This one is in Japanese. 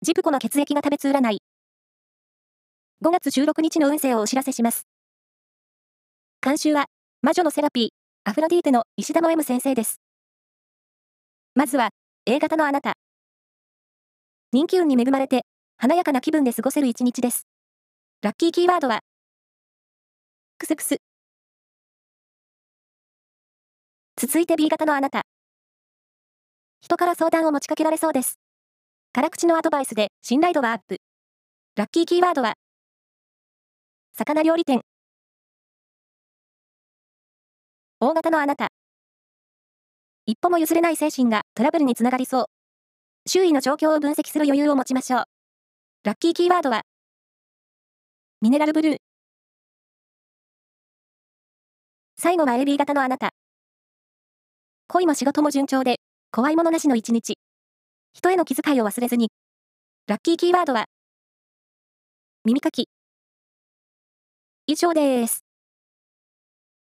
ジプコの血液が食べつ占い。5月16日の運勢をお知らせします。監修は、魔女のセラピー、アフロディーテの石田の M 先生です。まずは、A 型のあなた。人気運に恵まれて、華やかな気分で過ごせる一日です。ラッキーキーワードは、クスクス。続いて B 型のあなた。人から相談を持ちかけられそうです。辛口のアドバイスで信頼度はアップ。ラッキーキーワードは、魚料理店。大型のあなた。一歩も譲れない精神がトラブルにつながりそう。周囲の状況を分析する余裕を持ちましょう。ラッキーキーワードは、ミネラルブルー。最後は AB 型のあなた。恋も仕事も順調で、怖いものなしの一日。人への気遣いを忘れずに。ラッキーキーワードは、耳かき。以上です。